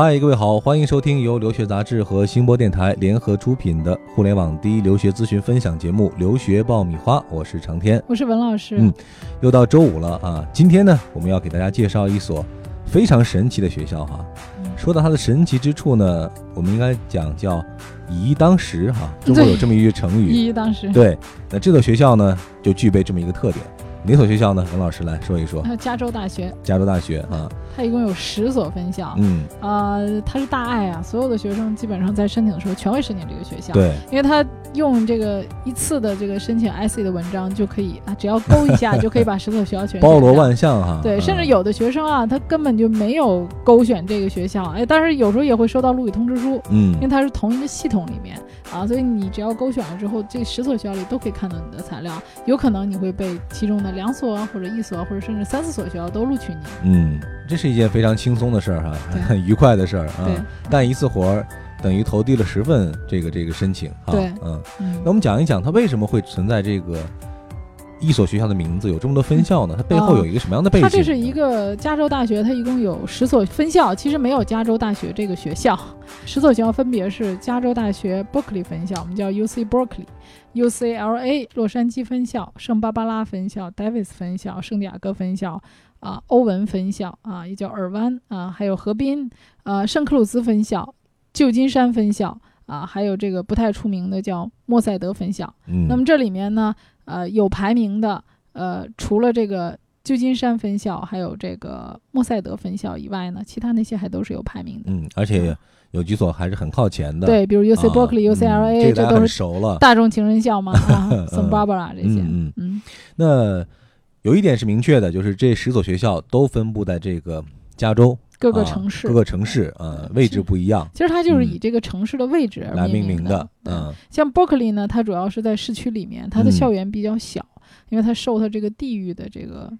嗨，各位好，欢迎收听由留学杂志和星播电台联合出品的互联网第一留学咨询分享节目《留学爆米花》，我是长天，我是文老师。嗯，又到周五了啊，今天呢，我们要给大家介绍一所非常神奇的学校哈。说到它的神奇之处呢，我们应该讲叫以一当十哈。中国有这么一句成语，以一当十。对，那这所学校呢，就具备这么一个特点。哪所学校呢？文老师来说一说。加州大学。加州大学啊，它一共有十所分校。嗯，呃，它是大爱啊，所有的学生基本上在申请的时候全会申请这个学校。对，因为它用这个一次的这个申请 IC 的文章就可以啊，只要勾一下就可以 把十所学校全包罗万象哈。对，甚至有的学生啊，他根本就没有勾选这个学校，哎，但是有时候也会收到录取通知书。嗯，因为它是同一个系统里面啊，所以你只要勾选了之后，这十所学校里都可以看到你的材料，有可能你会被其中的两所或者。一所或者甚至三四所学校都录取你，嗯，这是一件非常轻松的事儿哈，很 愉快的事儿啊。干一次活儿等于投递了十份这个这个申请啊。对，嗯，那我们讲一讲它为什么会存在这个一所学校的名字有这么多分校呢？它背后有一个什么样的背景？它这是一个加州大学，它一共有十所分校，其实没有加州大学这个学校，十所学校分别是加州大学 Berkeley 分校，我们叫 UC Berkeley。UCLA 洛杉矶分校、圣巴巴拉分校、Davis 分校、圣地亚哥分校啊、欧文分校啊，也叫尔湾啊，还有河滨啊、圣克鲁兹分校、旧金山分校啊，还有这个不太出名的叫莫塞德分校。嗯，那么这里面呢，呃，有排名的，呃，除了这个旧金山分校还有这个莫塞德分校以外呢，其他那些还都是有排名的。嗯，而且。有几所还是很靠前的，对，比如 U C Berkeley、U C L A，这都是熟了大众情人校嘛 啊，Santa Barbara 这些。嗯嗯。那有一点是明确的，就是这十所学校都分布在这个加州各个城市，各个城市呃，位置不一样。其实它就是以这个城市的位置来命名的。嗯，像 Berkeley 呢，它主要是在市区里面，它的校园比较小，因为它受它这个地域的这个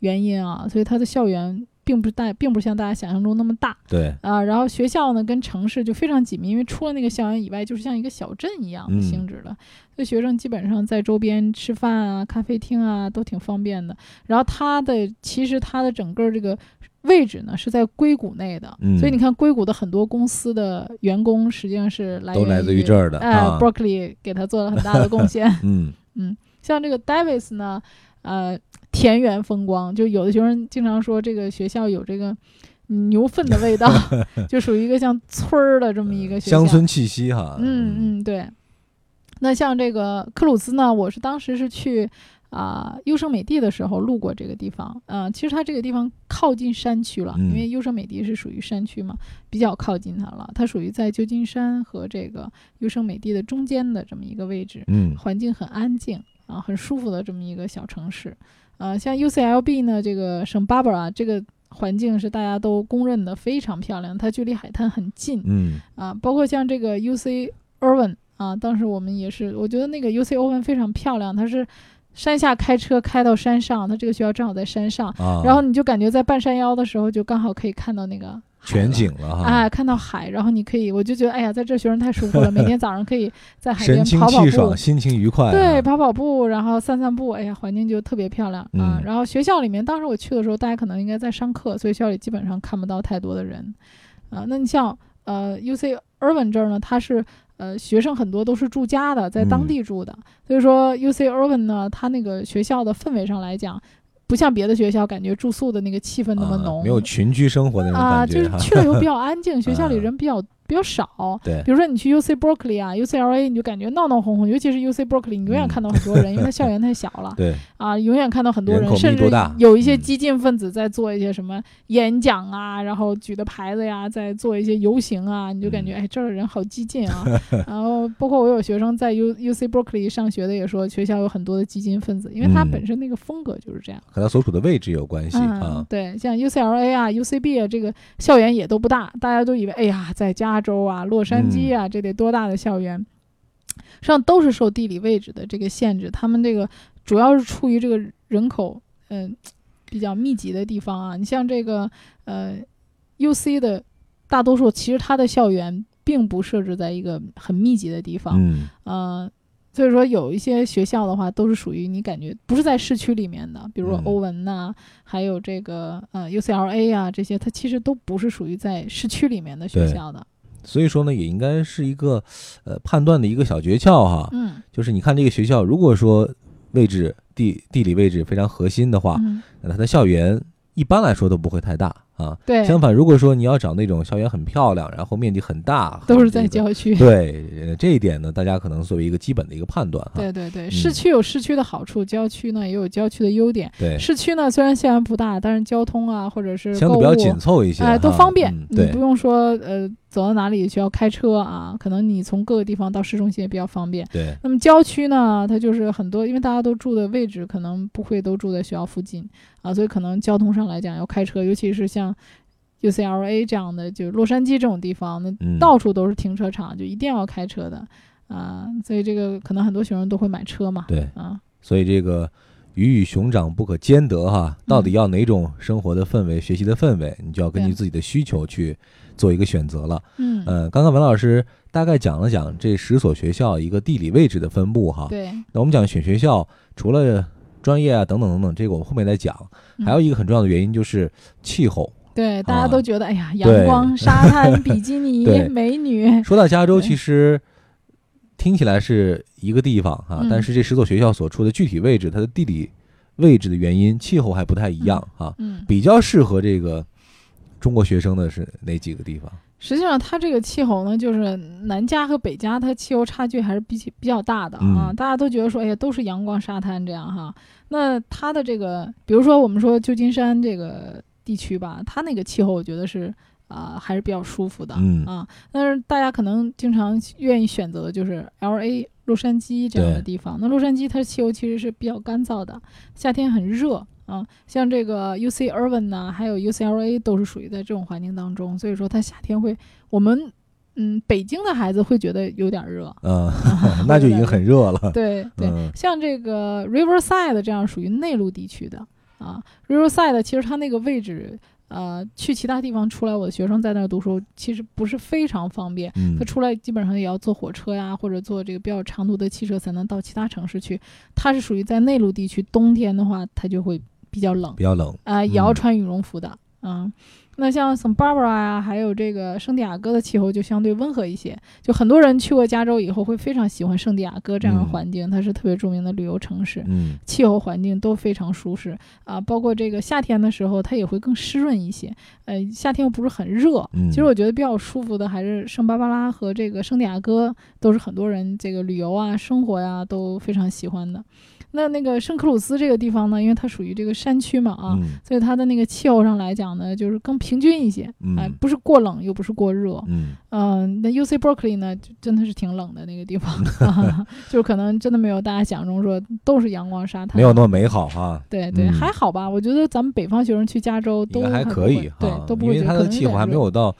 原因啊，所以它的校园。并不大，并不像大家想象中那么大。对啊，然后学校呢跟城市就非常紧密，因为除了那个校园以外，就是像一个小镇一样的性质的。所以学生基本上在周边吃饭啊、咖啡厅啊都挺方便的。然后它的其实它的整个这个位置呢是在硅谷内的，所以你看硅谷的很多公司的员工实际上是来都来自于这儿的。哎，Berkeley 给他做了很大的贡献。嗯嗯，像这个 Davis 呢。呃，田园风光，就有的学生经常说这个学校有这个牛粪的味道，就属于一个像村儿的这么一个乡村气息哈。嗯嗯，对。那像这个克鲁兹呢，我是当时是去啊优胜美地的时候路过这个地方。嗯，其实它这个地方靠近山区了，因为优胜美地是属于山区嘛，比较靠近它了。它属于在旧金山和这个优胜美地的中间的这么一个位置。嗯，环境很安静。啊，很舒服的这么一个小城市，呃，像 UCLB 呢，这个圣巴巴拉这个环境是大家都公认的非常漂亮，它距离海滩很近，嗯，啊，包括像这个 UC Irvine 啊，当时我们也是，我觉得那个 UC Irvine 非常漂亮，它是山下开车开到山上，它这个学校正好在山上，然后你就感觉在半山腰的时候就刚好可以看到那个。全景了哈，哎，看到海，然后你可以，我就觉得，哎呀，在这学生太舒服了。每天早上可以在海边跑跑步，心情愉快。对，跑跑步，然后散散步，哎呀，环境就特别漂亮啊。然后学校里面，当时我去的时候，大家可能应该在上课，所以学校里基本上看不到太多的人啊。那你像呃，U C Irvine 这儿呢，它是呃学生很多都是住家的，在当地住的，所以说 U C Irvine 呢，它那个学校的氛围上来讲。不像别的学校，感觉住宿的那个气氛那么浓，没有群居生活那种感觉。啊，就是去了以后比较安静，学校里人比较。比较少，对，比如说你去 U C Berkeley 啊，U C L A，你就感觉闹闹哄哄，尤其是 U C Berkeley，你永远看到很多人，因为它校园太小了，对，啊，永远看到很多人，甚至有一些激进分子在做一些什么演讲啊，然后举的牌子呀，在做一些游行啊，你就感觉哎，这儿的人好激进啊。然后包括我有学生在 U U C Berkeley 上学的也说，学校有很多的激进分子，因为它本身那个风格就是这样，和它所处的位置有关系啊。对，像 U C L A 啊，U C B 啊，这个校园也都不大，大家都以为哎呀，在加州啊，洛杉矶啊，这得多大的校园？实际上都是受地理位置的这个限制。他们这个主要是处于这个人口嗯比较密集的地方啊。你像这个呃 U C 的大多数，其实它的校园并不设置在一个很密集的地方。嗯，呃，所以说有一些学校的话，都是属于你感觉不是在市区里面的，比如说嗯欧文呐、还有这个呃 UCLA 啊这些，它其实都不是属于在市区里面的学校的。所以说呢，也应该是一个呃判断的一个小诀窍哈。嗯就是你看这个学校，如果说位置地地理位置非常核心的话，嗯，那它的校园一般来说都不会太大啊。对，相反，如果说你要找那种校园很漂亮，然后面积很大，都是在郊区。对，呃这一点呢，大家可能作为一个基本的一个判断哈。对对对，嗯市区有市区的好处，郊区呢也有郊区的优点。对，市区呢虽然校园不大，但是交通啊或者是相对比较紧凑一些，哎，都方便，对不用说呃走到哪里需要开车啊，可能你从各个地方到市中心也比较方便。对，那么郊区呢，它就是很多，因为大家都住的位置可能不会都住在学校附近啊，所以可能交通上来讲要开车，尤其是像 UCLA 这样的，就是洛杉矶这种地方，那嗯，到处都是停车场，就一定要开车的啊，所以这个可能很多学生都会买车嘛，对，啊，所以这个鱼与熊掌不可兼得哈，到底要哪种生活的氛围、学习的氛围，你就要根据自己的需求去做一个选择了。嗯，呃，刚刚文老师大概讲了讲这十所学校一个地理位置的分布哈。对，那我们讲选学校，除了专业啊等等等等，这个我们后面再讲。嗯。还有一个很重要的原因就是气候。对，大家啊。都觉得，哎呀，阳光、沙滩、比基尼、美女，说到加州，其实听起来是一个地方啊，嗯。但是这十所学校所处的具体位置，它的地理位置的原因，气候还不太一样啊。嗯，比较适合这个中国学生的是哪几个地方？实际上，它这个气候呢，就是南加和北加，它气候差距还是比起比较大的啊。嗯大家都觉得说，哎呀，都是阳光沙滩这样哈。那它的这个，比如说我们说旧金山这个地区吧，它那个气候，我觉得是啊、还是比较舒服的、嗯啊。但是大家可能经常愿意选择的就是 L A 洛杉矶这样的地方。那洛杉矶它的气候其实是比较干燥的，夏天很热啊。像这个 U C Irvine 呐，还有 U C L A 都是属于在这种环境当中，所以说它夏天会，我们嗯北京的孩子会觉得有点热，嗯，那就已经很热了。对对。嗯像这个 Riverside 这样属于内陆地区的啊，Riverside 其实它那个位置。呃，去其他地方出来，我的学生在那儿读书，其实不是非常方便。嗯他出来基本上也要坐火车呀，或者坐这个比较长途的汽车才能到其他城市去。它是属于在内陆地区，冬天的话它就会比较冷比较冷。啊、也要嗯穿羽绒服的。嗯，那像 Santa Barbara 呀，还有这个圣地亚哥的气候就相对温和一些。就很多人去过加州以后会非常喜欢圣地亚哥这样的嗯环境，它是特别著名的旅游城市。嗯气候环境都非常舒适啊，包括这个夏天的时候，它也会更湿润一些。呃，夏天又不是很热，嗯，其实我觉得比较舒服的还是圣巴巴拉和这个圣地亚哥，都是很多人这个旅游啊、生活呀、都非常喜欢的。那那个圣克鲁斯这个地方呢，因为它属于这个山区嘛啊，嗯所以它的那个气候上来讲呢，就是更平均一些，哎、嗯不是过冷又不是过热。嗯嗯、那 U C Berkeley 呢，就真的是挺冷的那个地方，啊、就是可能真的没有大家想象中说都是阳光沙滩，没有那么美好哈。对对，嗯还好吧。我觉得咱们北方学生去加州都还可以对哈，，都不因为它会觉得可能的气候还没有到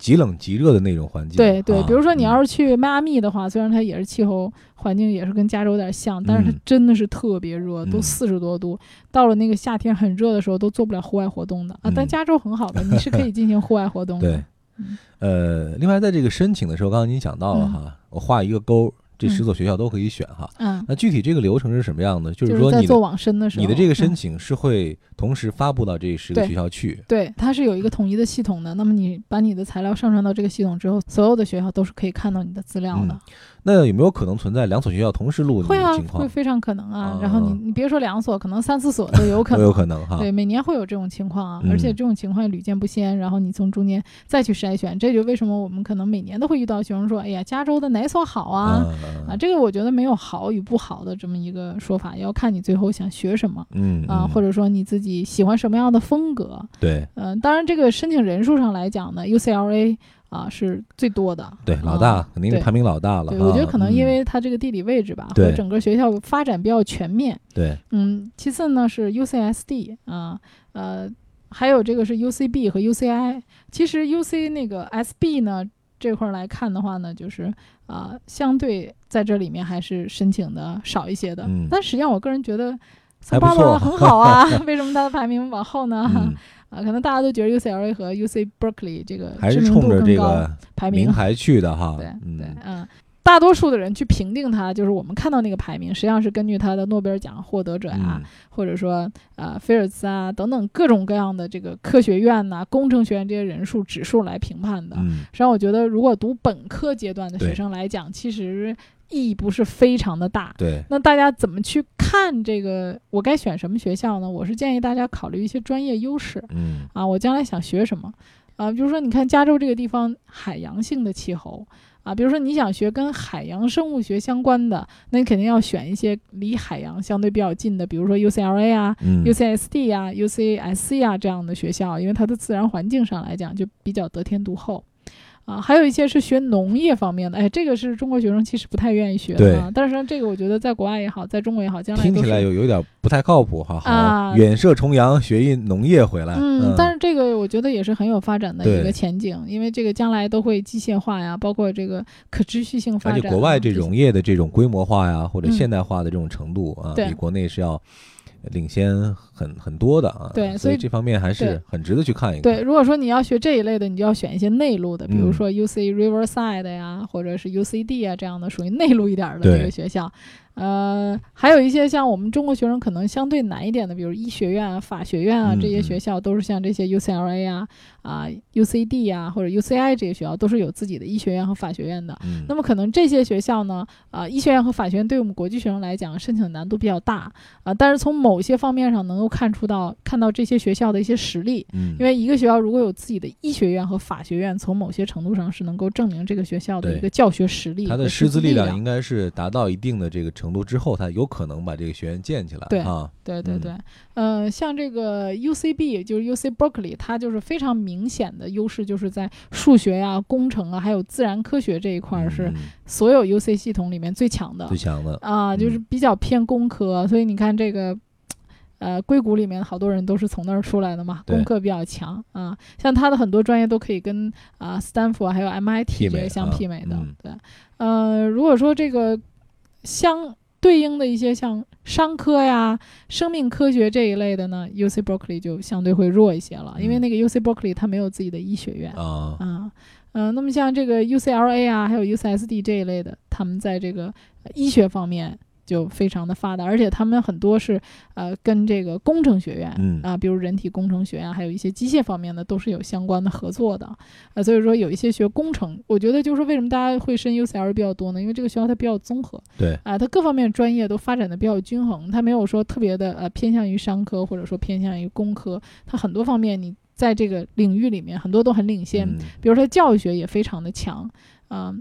极冷极热的那种环境。对对，啊比如说你要嗯是去迈阿密的话，虽然它也是气候环境也是跟加州有点像，但是它嗯真的是特别热，都嗯四十多度。到了那个夏天很热的时候，都做不了户外活动的啊。但嗯加州很好的，你是可以进行户外活动的。对嗯，呃，另外在这个申请的时候，刚刚您讲到了嗯哈，我画一个勾，这十嗯所学校都可以选哈。嗯，那具体这个流程是什么样的？就就是说你的在做网申的时候，你的这个嗯申请是会同时发布到这十个学校去。对，它是有一个统一的系统的。那么你把你的材料上传到这个系统之后，所有的学校都是可以看到你的资料的。那有没有可能存在两所学校同时录你会啊的情，况？会非常可能啊。啊然后你你别说两所，可能三四所都有可 都能。有可能哈。对，每年会有这种情况啊，嗯而且这种情况屡见不鲜。然后你从中间再去筛选，这就为什么我们可能每年都会遇到学生说：“哎呀，加州的哪所好啊？”嗯啊，这个我觉得没有好与不好的这么一个说法，要看你最后想学什么嗯啊，或者者说你自己喜欢什么样的风格。对嗯、当然这个申请人数上来讲呢，UCLA 啊是最多的。对老大啊肯定是排名老大了对，哈。我觉得可能因嗯为它这个地理位置吧，和对整个学校发展比较全面。对嗯，其次呢是 UCSD 啊，呃，还有这个是 UCB 和 UCI。其实 UC 那个 SB 呢这块儿来看的话呢，就是啊、相对在这里面还是申请的少一些的。嗯但实际上我个人觉得。还不 Santa 错很好啊，为什么它的排名往后呢？嗯，啊，可能大家都觉得 UCLA 和 UC Berkeley 这个还知名是冲着度更高，这个排名还去的哈。对嗯对，嗯，大多数的人去评定它，就是我们看到那个排名，实际上是根据他的诺贝尔奖获得者呀，嗯或者说呃菲尔兹啊等等各种各样的这个科学院呐、工程学院这些人数指数来评判的。嗯实际上，我觉得如果读本科阶段的学生来讲，其实意义不是非常的大。对，那大家怎么去看这个？我该选什么学校呢？我是建议大家考虑一些专业优势嗯啊，我将来想学什么啊？比如说，你看加州这个地方海洋性的气候啊，比如说你想学跟海洋生物学相关的，那你肯定要选一些离海洋相对比较近的，比如说 UCLA 啊、嗯 UCSD 啊、UCSC 啊这样的学校，因为它的自然环境上来讲就比较得天独厚。啊，还有一些是学农业方面的，哎，这个是中国学生其实不太愿意学的啊。但是呢，这个我觉得在国外也好，在中国也好，将来听起来有有点不太靠谱哈，好啊远涉重洋学一农业回来，嗯，但是这个我觉得也是很有发展的一个前景，因为这个将来都会机械化呀，包括这个可持续性发展而。且国外这些农业的这种规模化呀，或者嗯现代化的这种程度啊，对比国内是要领先很很多的啊。对所以这方面还是很值得去看一看。对，如果说你要学这一类的，你就要选一些内陆的，比如嗯说 UC Riverside 呀，或者是 UCD 啊这样的属于内陆一点儿的对这个学校。呃，还有一些像我们中国学生可能相对难一点的，比如医学院啊、法学院啊嗯这些嗯学校，都是像这些 UCLA 啊、啊 UCD 啊或者 UCI 这些学校都是有自己的医学院和法学院的。嗯，那么可能这些学校呢，啊、医学院和法学院对我们国际学生来讲申请难度比较大啊、但是从某些方面上能够看出到看到这些学校的一些实力，嗯，因为一个学校如果有自己的医学院和法学院，从某些程度上是能够证明这个学校的一个教学实力它的师资力量量。应该是达到一定的这个程度之后，它有可能把这个学院建起来。对对对对，呃，像这个 UCB 就是 UC Berkeley，它就是非常明显的优势，就是在数学呀、工程啊，还有自然科学这一块儿是嗯。所有 UC 系统里面最强的。最强的。啊，就是嗯。比较偏工科，所以你看这个。呃，硅谷里面好多人都是从那儿出来的嘛，功课比较强啊。像他的很多专业都可以跟啊、斯坦福还有 MIT 这些相啊媲美的。嗯对，呃，如果说这个相对应的一些像商科呀、生命科学这一类的呢，UC Berkeley 就相对会弱一些了，因为嗯那个 UC Berkeley 它没有自己的医学院啊，啊。嗯、那么像这个 UCLA 啊，还有 UCSD 这一类的，他们在这个呃医学方面就非常的发达，而且他们很多是呃跟这个工程学院、嗯啊，比如人体工程学啊，还有一些机械方面的都是有相关的合作的。呃，所以说有一些学工程，我觉得就是为什么大家会申 UCL 比较多呢？因为这个学校它比较综合对，啊、它各方面专业都发展的比较均衡，它没有说特别的呃偏向于商科或者说偏向于工科，它很多方面你在这个领域里面很多都很领先。嗯比如说教育学也非常的强，啊、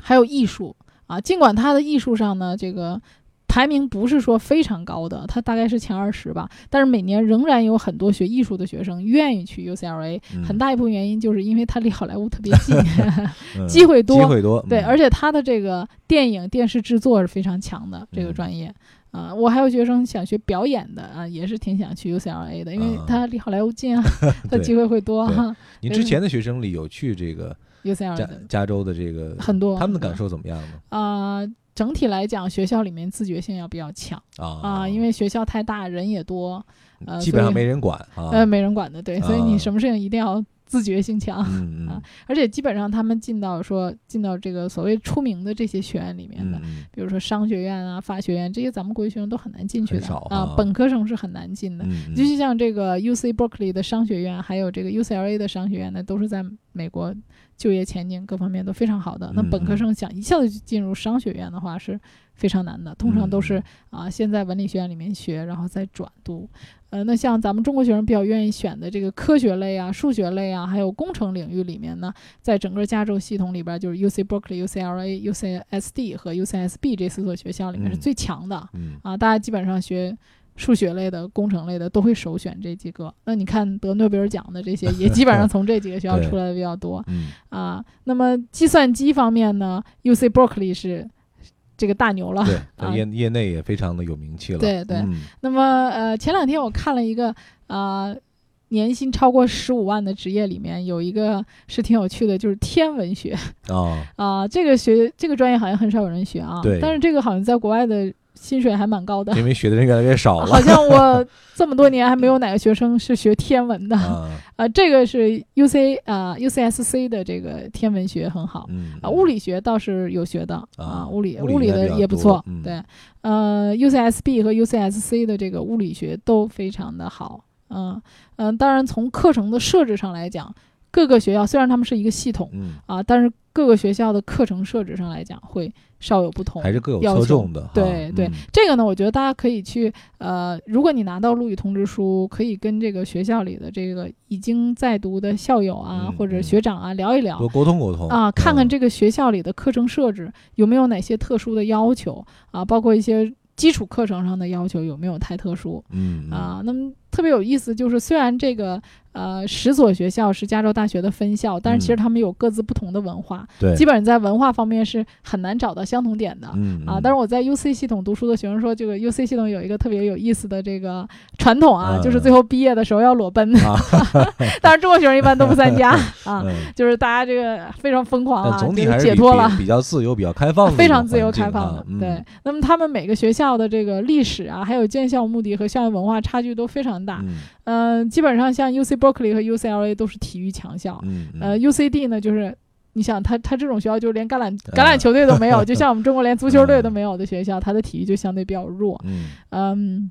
还有艺术啊，尽管它的艺术上呢，这个排名不是说非常高的，它大概是前二十吧，但是每年仍然有很多学艺术的学生愿意去 UCLA，、嗯很大一部分原因就是因为它离好莱坞特别近，嗯机会多机会多，对，嗯而且它的这个电影电视制作是非常强的这个嗯专业。啊、我还有学生想学表演的啊，也是挺想去 UCLA 的，因为啊它离好莱坞近啊，它对机会会多对哈。你之前的学生里有去这个 UCLA 加加州的这个很多，他们的感受怎么样呢？啊、整体来讲，学校里面自觉性要比较强。啊。啊、因为学校太大，人也多，呃基本上没人管啊，呃，没人管的，对，所以啊你什么事情一定要自觉性强。嗯嗯啊而且基本上他们进到说进到这个所谓出名的这些学院里面的，比如说商学院啊、法学院这些，咱们国际学生都很难进去的啊啊，本科生是很难进的。嗯，尤其像这个 UC Berkeley 的商学院，还有这个 UCLA 的商学院呢，都是在美国就业前景各方面都非常好的。那嗯本科生想一下子就进入商学院的话是非常难的，通常都是嗯啊先在文理学院里面学，然后再转读。呃，那像咱们中国学生比较愿意选的这个科学类啊、数学类啊，还有工程领域里面呢，在整个加州系统里边，就是 UC Berkeley、UCLA、UCSD 和 UCSB 这四所学校里面是嗯最强的。嗯啊，大家基本上学数学类的、工程类的都会首选这几个。那你看得诺贝尔奖的这些，也基本上 从这几个学校出来的比较多嗯啊。那么计算机方面呢，UC Berkeley 是这个大牛了。对，业业内也非常的有名气了，对对嗯那么呃，前两天我看了一个啊。年薪超过十五万的职业里面有一个是挺有趣的，就是天文学啊 啊、这个学这个专业好像很少有人学啊，对但是这个好像在国外的薪水还蛮高的。因为学的人越来越少了。好像我 这么多年还没有哪个学生是学天文的啊，呃。这个是 U C 啊 U C S C 的这个天文学很好嗯啊，物理学倒是有学的啊啊，物理物理的也不错嗯。对，呃，U C S B 和 U C S C 的这个物理学都非常的好。嗯嗯，当然从课程的设置上来讲，各个学校虽然他们是一个系统嗯，啊，但是各个学校的课程设置上来讲会稍有不同。还是各有侧重的哈。对对嗯这个呢，我觉得大家可以去呃，如果你拿到录取通知书，可以跟这个学校里的这个已经在读的校友啊、嗯或者嗯学长啊聊一聊多沟通沟通啊，看看嗯这个学校里的课程设置有没有哪些特殊的要求啊，包括一些基础课程上的要求有没有太特殊嗯嗯啊。那么特别有意思就是，虽然这个呃十所学校是加州大学的分校，但是其实嗯。他们有各自不同的文化，对，基本上在文化方面是很难找到相同点的。啊，嗯。啊但是我在 UC 系统读书的学生说，这个 UC 系统有一个特别有意思的这个传统啊，就是最后毕业的时候要裸奔，嗯啊。当然中国学生一般都不参加 啊，嗯。就是大家这个非常疯狂啊，但总体还是比比解脱了。比较自由、比较开放 非常自由开放的，对。那么他们每个学校的这个历史啊，还有建校目的和校园文化差距都非常大。嗯嗯、基本上像 UC Berkeley 和 UCLA 都是体育强校，嗯嗯呃，UCD 呢就是。你想他他这种学校就是连橄榄橄啊榄球队都没有，就像我们中国连足球队都没有的学校，它的体育就相对比较弱。嗯嗯，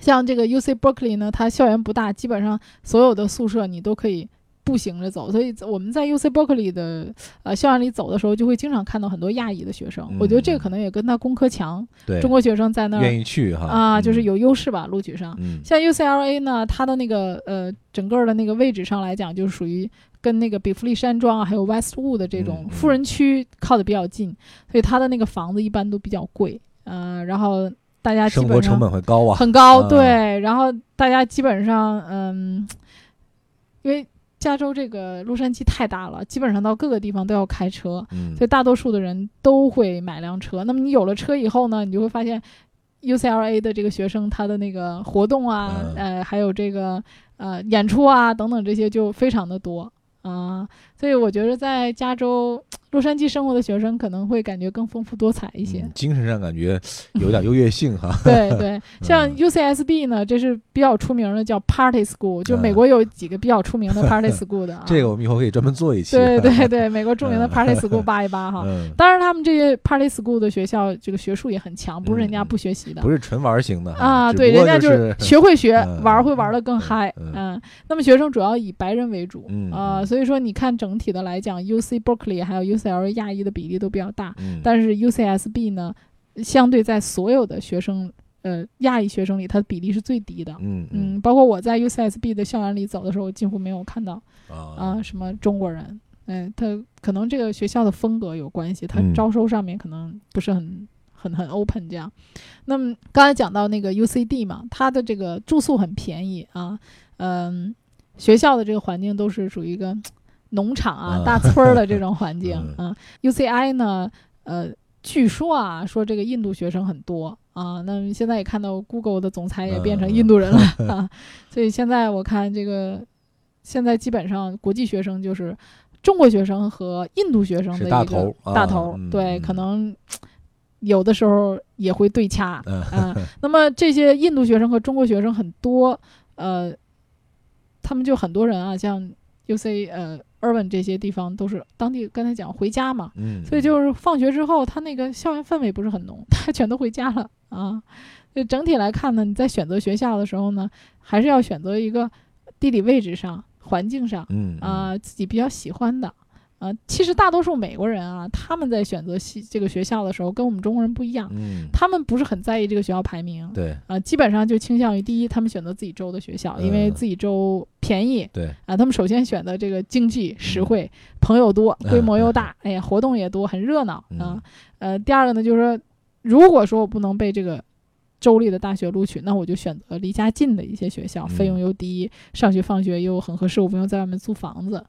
像这个 UC Berkeley 呢，它校园不大，基本上所有的宿舍你都可以步行着走，所以我们在 UC Berkeley 的呃校园里走的时候，就会经常看到很多亚裔的学生。我觉得这个可能也跟他工科强，对中国学生在那愿儿意去哈啊，就是嗯。有优势吧，录取上。嗯。像 UCLA 呢，它的那个呃整个的那个位置上来讲，就是属于跟那个比弗利山庄啊，还有 Westwood 的这种嗯嗯。富人区靠的比较近，所以它的那个房子一般都比较贵，呃，然后大家基生活成本会高啊，很高，啊对，然后大家基本上嗯，因为加州这个洛杉矶太大了，基本上到各个地方都要开车，嗯。所以大多数的人都会买辆车。那么你有了车以后呢，你就会发现，UCLA 的这个学生他的那个活动啊，嗯。呃，还有这个呃演出啊等等这些就非常的多。啊、所以我觉得在加州洛杉矶生活的学生可能会感觉更丰富多彩一些。嗯精神上感觉 有点优越性哈。对 对，像嗯 UCSB 呢，这是比较出名的，叫 Party School，就嗯美国有几个比较出名的 Party School 的啊。这个我们以后可以专门做一期。对对对，美国著名的嗯 Party School 扒一扒哈。嗯，当然，他们这些 Party School 的学校，这个学术也很强，不是人家不学习的。不是纯玩型的啊，对，人家就是学会学，嗯玩会玩的更嗨。嗯嗯，那么学生主要以白人为主嗯啊，嗯所以说你看整体的来讲，UC Berkeley 还有 UCLA 亚裔的比例都比较大，嗯，但是 UCSB 呢，相对在所有的学生呃亚裔学生里，它的比例是最低的。嗯嗯，包括我在 UCSB 的校园里走的时候，几乎没有看到啊啊什么中国人。嗯，他可能这个学校的风格有关系，他嗯招收上面可能不是很很很 open 这样。那么刚才讲到那个 UCD 嘛，它的这个住宿很便宜啊，嗯，学校的这个环境都是属于一个农场啊、啊大村儿的这种环境 嗯啊。UCI 呢，呃，据说啊，说这个印度学生很多啊。那现在也看到 Google 的总裁也变成印度人了、啊，所以现在我看这个，现在基本上国际学生就是中国学生和印度学生的一个大头对，嗯可能有的时候也会对掐嗯 啊。那么这些印度学生和中国学生很多，呃，他们就很多人啊，像 UC 呃 Irvine 这些地方都是当地刚才讲回家嘛，嗯，所以就是放学之后，他那个校园氛围不是很浓，他全都回家了啊。就整体来看呢，你在选择学校的时候呢，还是要选择一个地理位置上、环境上嗯啊、自己比较喜欢的。啊，其实大多数美国人啊，他们在选择系这个学校的时候，跟我们中国人不一样，嗯他们不是很在意这个学校排名，对啊，基本上就倾向于第一，他们选择自己州的学校，因为嗯自己州便宜对啊。他们首先选择这个经济实惠，朋友多，规模又大，哎呀，活动也多，很热闹啊嗯。呃，第二个呢，就是说，如果说我不能被这个州立的大学录取，那我就选择离家近的一些学校，嗯费用又低，上学放学又很合适，我不用在外面租房子。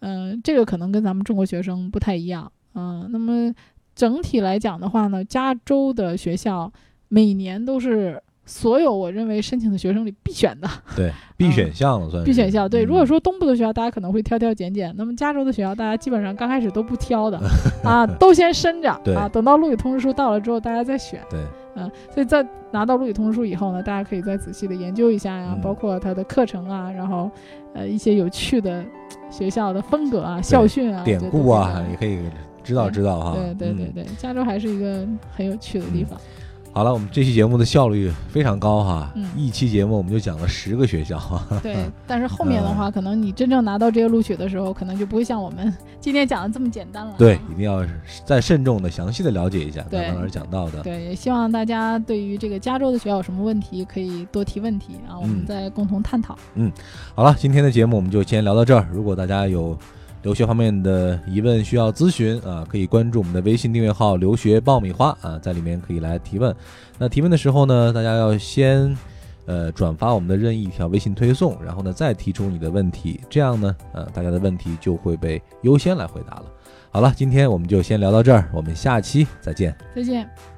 嗯、这个可能跟咱们中国学生不太一样。嗯、那么整体来讲的话呢，加州的学校每年都是所有我认为申请的学生里必选的对必选项了算是必选项。对，嗯如果说东部的学校，大家可能会挑挑拣拣，那么加州的学校，大家基本上刚开始都不挑的 啊，都先申着啊，等到录取通知书到了之后，大家再选。对嗯，所以在拿到录取通知书以后呢，大家可以再仔细的研究一下呀，嗯包括它的课程啊，然后呃一些有趣的学校的风格啊、校训啊、典故啊，也可以知道知道哈。对对对嗯对，加州还是一个很有趣的地方。好了，我们这期节目的效率非常高哈，嗯一期节目我们就讲了十个学校哈。对，但是后面的嗯话，可能你真正拿到这些录取的时候，可能就不会像我们 今天讲的这么简单了。对，一定要再慎重的、详细的了解一下对刚刚老师讲到的。对，也希望大家对于这个加州的学校有什么问题，可以多提问题啊，我们嗯再共同探讨。嗯好了，今天的节目我们就先聊到这儿。如果大家有留学方面的疑问需要咨询啊，可以关注我们的微信订阅号“留学爆米花”啊，在里面可以来提问。那提问的时候呢，大家要先呃转发我们的任意一条微信推送，然后呢再提出你的问题，这样呢呃大家的问题就会被优先来回答了。好了，今天我们就先聊到这儿，我们下期再见。再见。